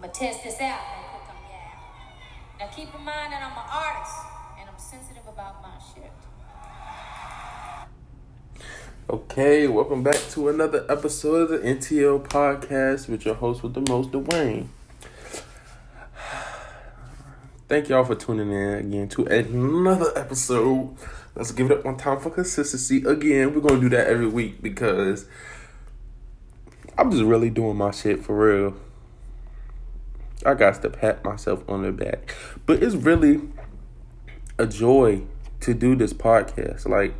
I'm gonna test this out real quick on y'all. Now keep in mind that I'm an artist and I'm sensitive about my shit. Okay, welcome back to another episode of the NTL podcast with your host with the most, Dwayne. Thank y'all for tuning in again to another episode. Let's give it up one time for consistency. Again, we're gonna do that every week because I'm just really doing my shit for real. I got to pat myself on the back. But it's really a joy to do this podcast. Like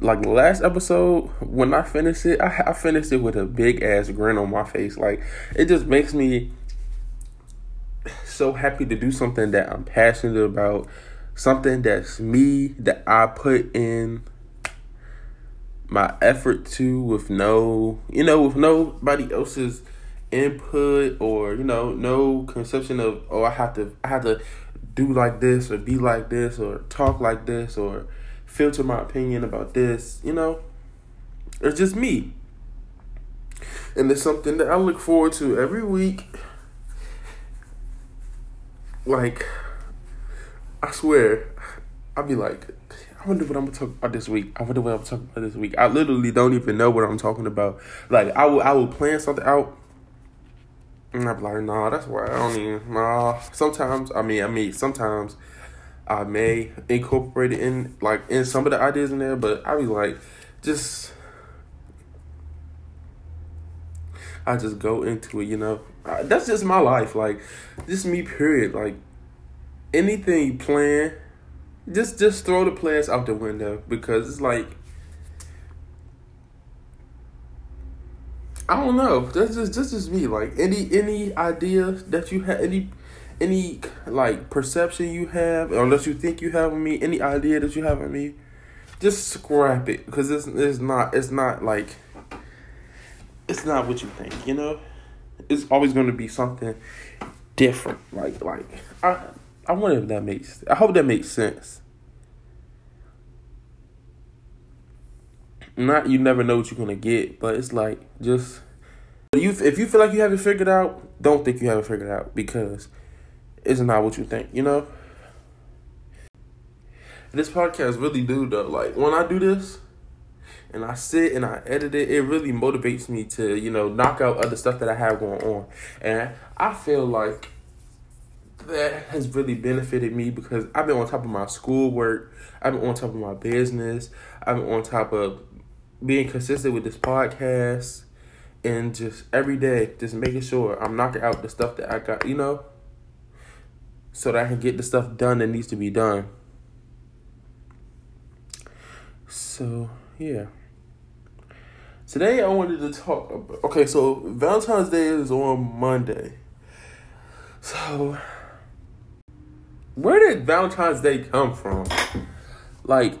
like the last episode, when I finished it, I, I finished it with a big ass grin on my face. Like it just makes me so happy to do something that I'm passionate about, something that's me that I put in my effort to with no, you know, with nobody else's input or you know, no conception of oh I have to I have to do like this or be like this or talk like this or filter my opinion about this, you know? It's just me. And it's something that I look forward to every week. Like, I swear, I'll be like, I wonder what I'm gonna talk about this week. I wonder what I'm talking about this week. I literally don't even know what I'm talking about. Like, I will, I will plan something out. And I'm like, nah, that's why I don't even, nah. Sometimes, I mean, I mean, sometimes I may incorporate it in like in some of the ideas in there, but I be like, just I just go into it, you know. That's just my life, like just me. Period. Like anything you plan, just just throw the plans out the window because it's like I don't know. That's just that's just me. Like any any idea that you have, any any like perception you have, unless you think you have of me, any idea that you have of me, just scrap it because it's it's not it's not like it's not what you think. You know, it's always going to be something different. Like like I I wonder if that makes. I hope that makes sense. Not you never know what you're gonna get, but it's like just you if you feel like you have it figured out, don't think you have it figured out because it's not what you think, you know? This podcast really do though. Like when I do this and I sit and I edit it, it really motivates me to, you know, knock out other stuff that I have going on. And I feel like that has really benefited me because I've been on top of my schoolwork, I've been on top of my business, I've been on top of being consistent with this podcast and just every day just making sure I'm knocking out the stuff that I got, you know? so that I can get the stuff done that needs to be done. So, yeah. Today I wanted to talk about okay, so Valentine's Day is on Monday. So where did Valentine's Day come from? Like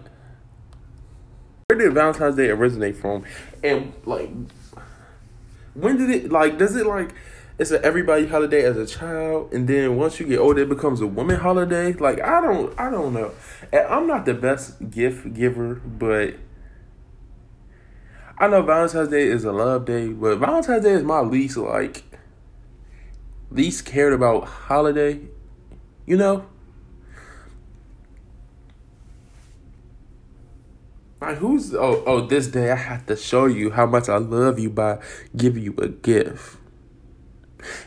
where did Valentine's Day originate from? And like when did it like does it like it's an everybody holiday as a child, and then once you get older, it becomes a woman holiday. Like I don't, I don't know. And I'm not the best gift giver, but I know Valentine's Day is a love day, but Valentine's Day is my least like least cared about holiday. You know. Like who's oh oh this day I have to show you how much I love you by giving you a gift.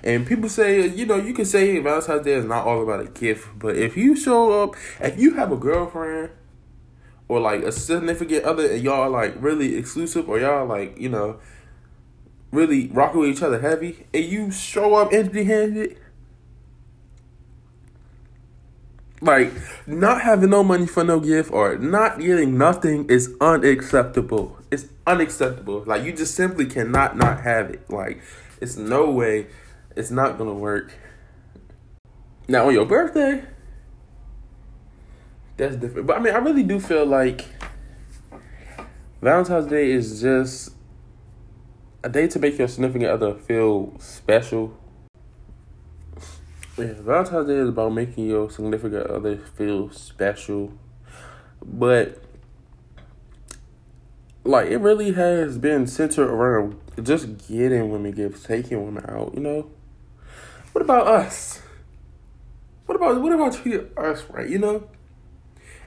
And people say, you know, you can say Valentine's Day is not all about a gift, but if you show up, if you have a girlfriend or like a significant other and y'all like really exclusive or y'all like, you know, really rocking with each other heavy and you show up empty handed, like not having no money for no gift or not getting nothing is unacceptable. It's unacceptable. Like you just simply cannot not have it. Like it's no way it's not gonna work. Now on your birthday, that's different. But I mean, I really do feel like Valentine's Day is just a day to make your significant other feel special. Yeah, Valentine's Day is about making your significant other feel special. But like it really has been centered around just getting women gifts, taking women out, you know? what about us? What about what about treating us right? You know.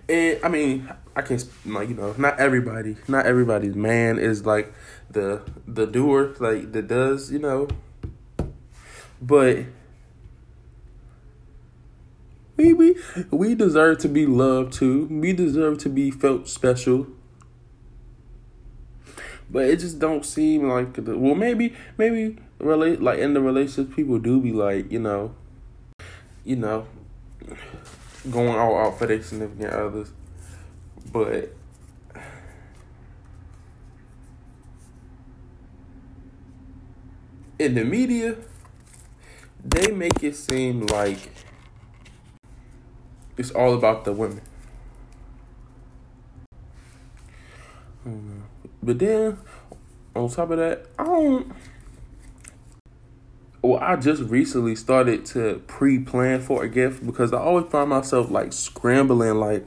And I mean, I can't like you know, not everybody, not everybody's man is like the the doer, like that does you know. But we we we deserve to be loved too. We deserve to be felt special. But it just don't seem like the, well maybe maybe relate like in the relationship people do be like you know, you know, going all out for their significant others, but in the media, they make it seem like it's all about the women. Mm-hmm. But then, on top of that, I don't. Well, I just recently started to pre-plan for a gift because I always find myself like scrambling, like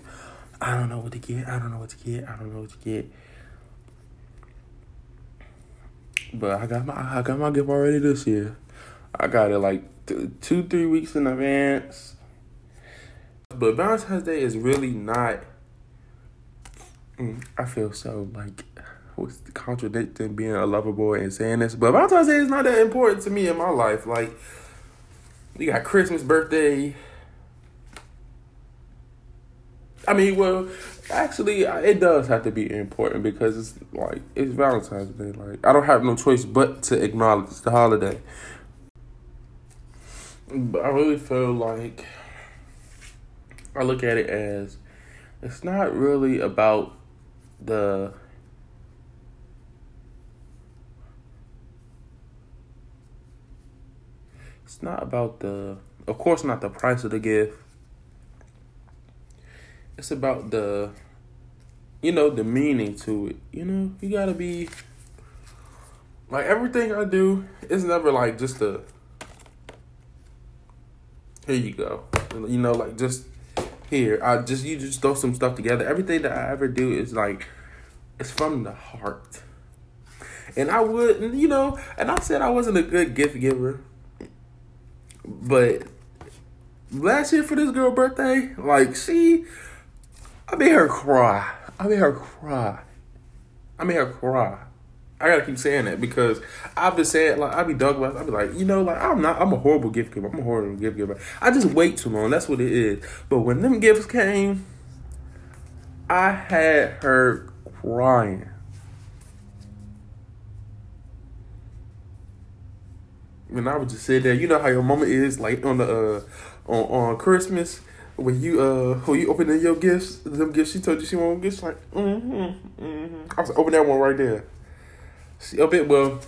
I don't know what to get, I don't know what to get, I don't know what to get. But I got my I got my gift already this year. I got it like two three weeks in advance. But Valentine's Day is really not. Mm, I feel so like was contradicting being a lover boy and saying this, but Valentine's Day is not that important to me in my life. Like, we got Christmas, birthday. I mean, well, actually, it does have to be important because it's like it's Valentine's Day. Like, I don't have no choice but to acknowledge the holiday. But I really feel like I look at it as it's not really about the it's not about the of course not the price of the gift. It's about the you know the meaning to it you know? You gotta be like everything i do it's never like just a here you go. You know like just here i just you just throw some stuff together everything that i ever do is like it's from the heart and i would you know and i said i wasn't a good gift giver but last year for this girl birthday, like she, I made her cry. I made her cry. I made her cry. I gotta keep saying that because I've been saying like I be dug about. I be like, you know, like I'm not. I'm a horrible gift giver. I'm a horrible gift giver. I just wait too long. That's what it is. But when them gifts came, I had her crying. and I would just sit there. You know how your mama is like on the uh on on Christmas when you uh when you opening your gifts, them gifts she told you she want gifts like mm-hmm, mm-hmm. I was open that one right there. See a bit well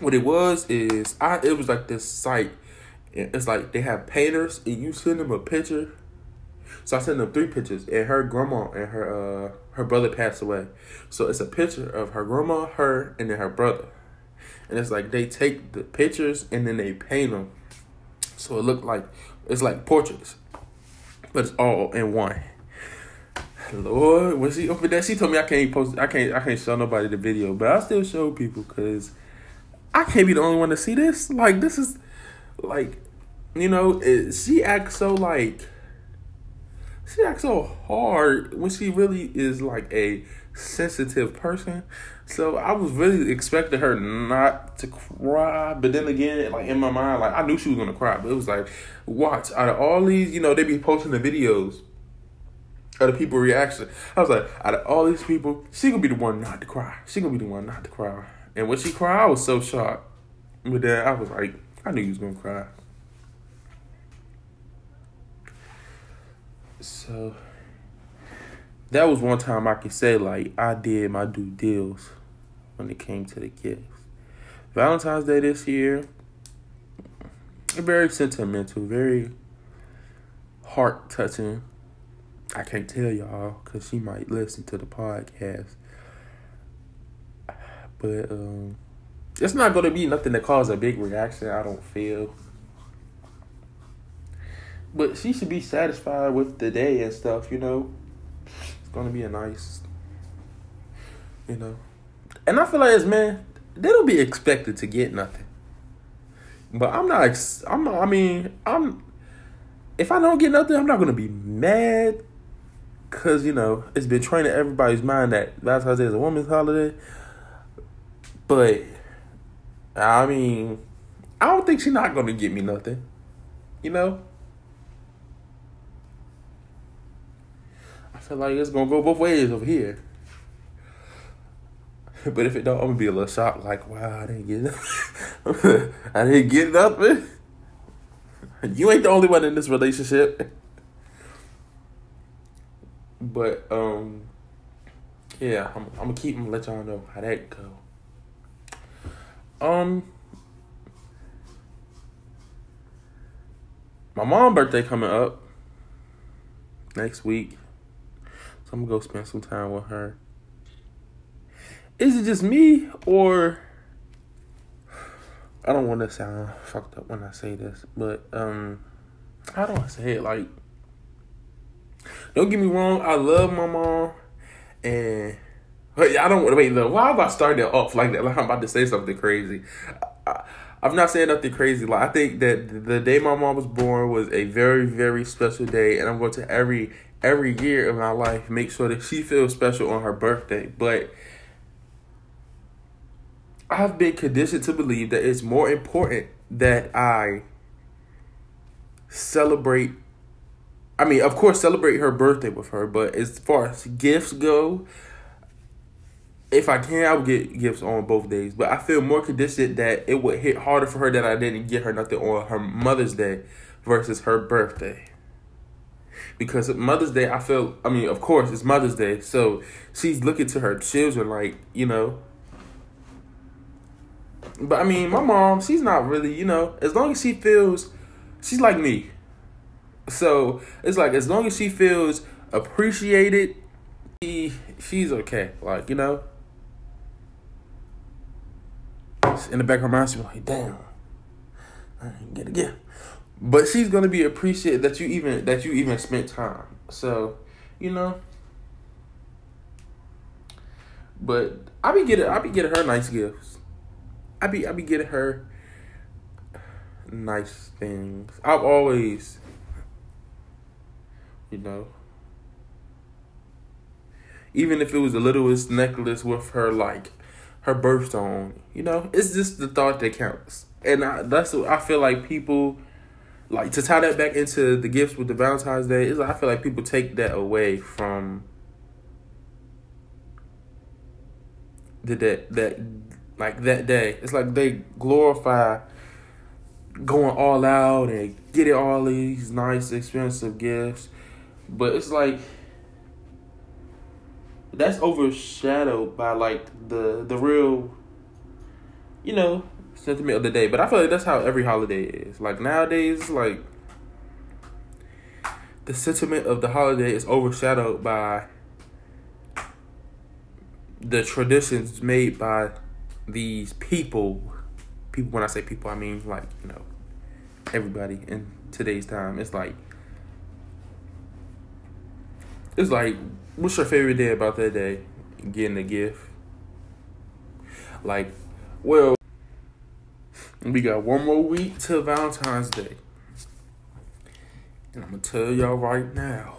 what it was is I it was like this site. It's like they have painters and you send them a picture. So I sent them three pictures and her grandma and her uh her brother passed away. So it's a picture of her grandma, her, and then her brother and it's like they take the pictures and then they paint them, so it looked like it's like portraits, but it's all in one. Lord, when she opened that, she told me I can't post, I can't, I can't show nobody the video, but I still show people because I can't be the only one to see this. Like this is, like, you know, it, she acts so like, she acts so hard when she really is like a sensitive person. So I was really expecting her not to cry, but then again, like in my mind, like I knew she was gonna cry, but it was like, watch out of all these, you know, they be posting the videos of the people reaction. I was like, out of all these people, she gonna be the one not to cry. She gonna be the one not to cry. And when she cried, I was so shocked. But then I was like, I knew he was gonna cry. So that was one time I could say like I did my due deals when it came to the gifts. Valentine's Day this year, very sentimental, very heart touching. I can't tell y'all because she might listen to the podcast, but um, it's not gonna be nothing that cause a big reaction. I don't feel. But she should be satisfied with the day and stuff, you know. It's gonna be a nice, you know. And I feel like as men, they don't be expected to get nothing. But I'm not. I'm. I mean, I'm. If I don't get nothing, I'm not gonna be mad. Cause you know it's been trained in everybody's mind that Valentine's Day is a woman's holiday. But I mean, I don't think she's not gonna get me nothing. You know. I feel like it's gonna go both ways over here. But if it don't, I'm gonna be a little shocked. Like, wow, I didn't get. I didn't get nothing. You ain't the only one in this relationship. But um, yeah, I'm, I'm gonna keep I'm let y'all know how that go. Um, my mom' birthday coming up next week, so I'm gonna go spend some time with her. Is it just me or I don't want to sound fucked up when I say this, but um, how do I say it? Like, don't get me wrong, I love my mom, and but I don't wait. Look, why am I starting it off like that? Like I'm about to say something crazy. I, I'm not saying nothing crazy. Like I think that the day my mom was born was a very, very special day, and I'm going to every every year of my life make sure that she feels special on her birthday. But I've been conditioned to believe that it's more important that I celebrate. I mean, of course, celebrate her birthday with her, but as far as gifts go, if I can, I would get gifts on both days. But I feel more conditioned that it would hit harder for her that I didn't get her nothing on her Mother's Day versus her birthday. Because Mother's Day, I feel, I mean, of course, it's Mother's Day, so she's looking to her children like, you know, but I mean, my mom, she's not really, you know, as long as she feels, she's like me. So it's like as long as she feels appreciated, she she's okay. Like you know, in the back of her mind, she's like, damn, I didn't get a gift. But she's gonna be appreciated that you even that you even spent time. So, you know. But I be getting I be getting her nice gifts. I be I be getting her nice things. I've always, you know, even if it was the littlest necklace with her like her birthstone, you know, it's just the thought that counts. And I, that's what I feel like people like to tie that back into the gifts with the Valentine's Day. Is I feel like people take that away from the that that like that day. It's like they glorify going all out and getting all these nice expensive gifts. But it's like that's overshadowed by like the the real you know, sentiment of the day. But I feel like that's how every holiday is. Like nowadays, like the sentiment of the holiday is overshadowed by the traditions made by these people. People, when I say people, I mean like you know everybody in today's time. It's like it's like what's your favorite day about that day? Getting a gift. Like, well, we got one more week till Valentine's Day. And I'm gonna tell y'all right now.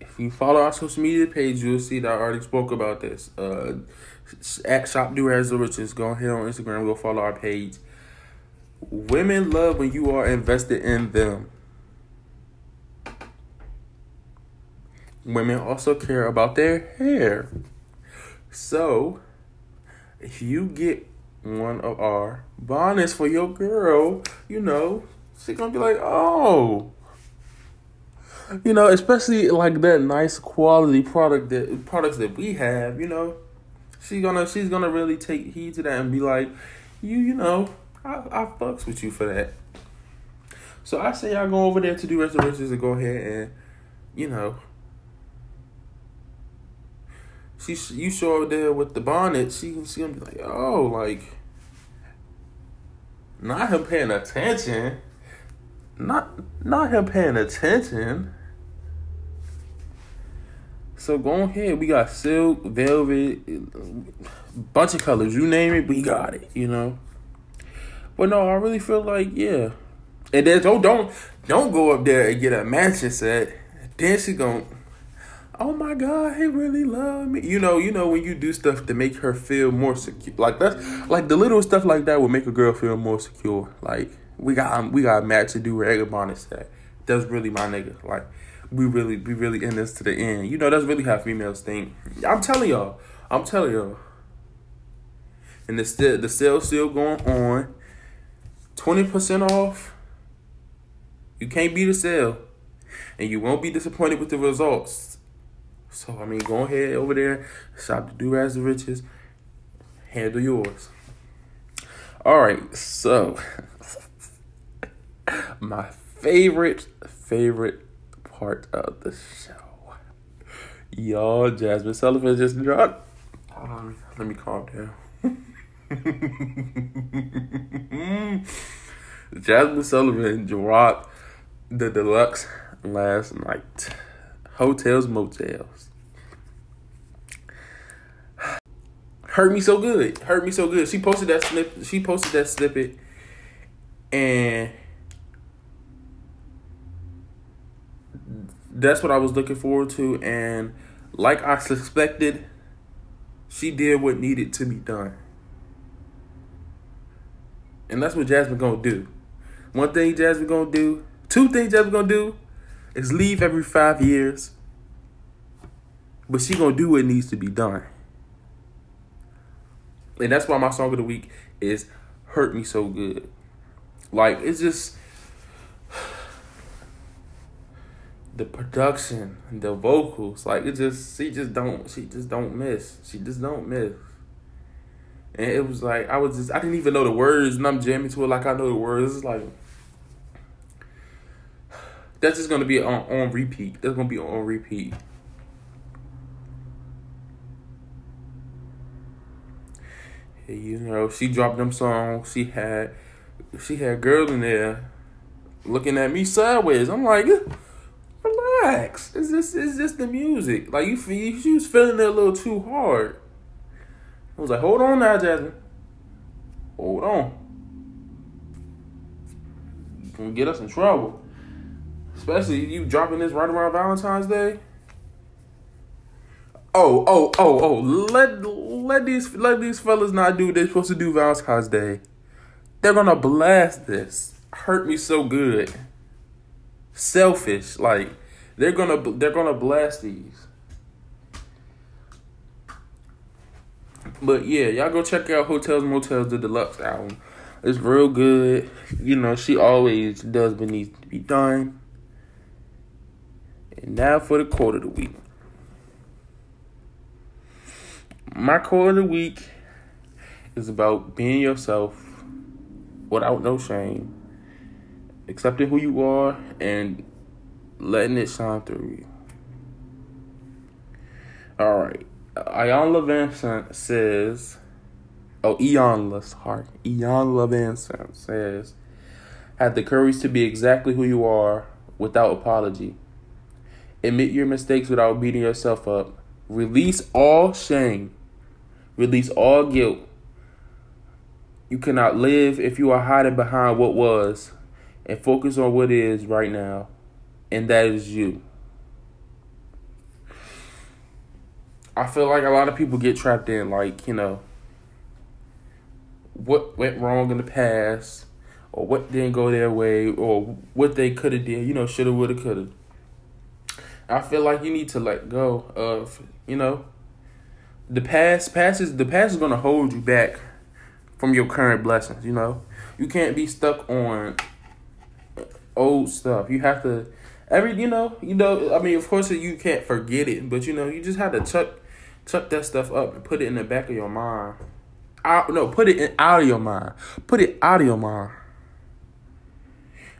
If you follow our social media page, you'll see that I already spoke about this. Uh, at Shop Do As the Riches. Go ahead on Instagram. Go follow our page. Women love when you are invested in them. Women also care about their hair. So, if you get one of our bonnets for your girl, you know, she's gonna be like, oh. You know, especially like that nice quality product that products that we have, you know. She's gonna she's gonna really take heed to that and be like, you you know, I I fucks with you for that. So I say y'all go over there to do reservations and go ahead and, you know, she you show up there with the bonnet, she can see him be like, oh, like, not him paying attention, not not him paying attention. So go ahead. We got silk, velvet, bunch of colors. You name it, we got it. You know. But no, I really feel like yeah. And then don't don't don't go up there and get a mansion set. Then she gon' Oh my God, he really love me. You know, you know when you do stuff to make her feel more secure. Like that's like the little stuff like that will make a girl feel more secure. Like we got um, we got a match to do with bonnet set. That's really my nigga. Like we really we really in this to the end. You know, that's really how females think. I'm telling y'all. I'm telling y'all. And the the sale still going on. Twenty percent off. You can't beat a sale, and you won't be disappointed with the results. So I mean, go ahead over there, shop the do the riches, handle yours. All right, so my favorite favorite part of the show. Y'all, Jazmine Sullivan just dropped. Hold on, let me calm down. Jazmine Sullivan dropped the deluxe last night. Heaux Tales, Mo' Tales. Hurt me so good. Hurt me so good. She posted that snip. She posted that snippet, and that's what I was looking forward to. And like I suspected, she did what needed to be done. And that's what Jazmine gonna do. One thing Jazmine gonna do, two things Jazmine gonna do, is leave every five years. But she gonna do what needs to be done. And that's why my song of the week is Hurt Me So Good. Like it's just the production, the vocals, like it just she just don't she just don't miss. She just don't miss. And it was like I was just I didn't even know the words and I'm jamming to it like I know the words. It's like that's just gonna be on on repeat. That's gonna be on repeat. You know, she dropped them songs. She had she had girl in there looking at me sideways. I'm like, relax. It's just it's just the music. Like you, feel, she was feeling it a little too hard. I was like, hold on now, Jazmine. Hold on. Gonna get us in trouble. Especially you dropping this right around Valentine's Day. Oh, oh, oh, oh! Let let these let these fellas not do what they're supposed to do Valentine's Day. They're gonna blast this. Hurt me so good. Selfish, like they're gonna they're gonna blast these. But yeah, y'all go check out Heaux Tales Mo' Tales the deluxe album. It's real good. You know, she always does what needs to be done. And now for the quote of the week. My quote of the week is about being yourself without no shame, accepting who you are, and letting it shine through you. All right. Iyanla Vanzant says, oh, Iyanla, sorry. Iyanla Vanzant says, have the courage to be exactly who you are without apology. Admit your mistakes without beating yourself up. Release all shame. Release all guilt. You cannot live if you are hiding behind what was and focus on what is right now and that is you. I feel like a lot of people get trapped in like, you know, what went wrong in the past or what didn't go their way or what they could have did, you know, shoulda, woulda, coulda. I feel like you need to let go of, you know, the past. Past is the past is gonna hold you back from your current blessings. You know, you can't be stuck on old stuff. You have to every you know you know I mean of course you can't forget it, but you know you just have to chuck chuck that stuff up and put it in the back of your mind. Out no, put it in, out of your mind. Put it out of your mind,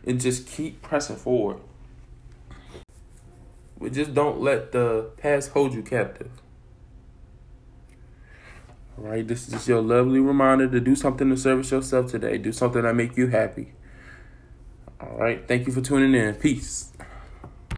and just keep pressing forward. Just don't let the past hold you captive. All right, this is just your lovely reminder to do something to service yourself today. Do something that make you happy. All right, thank you for tuning in. Peace.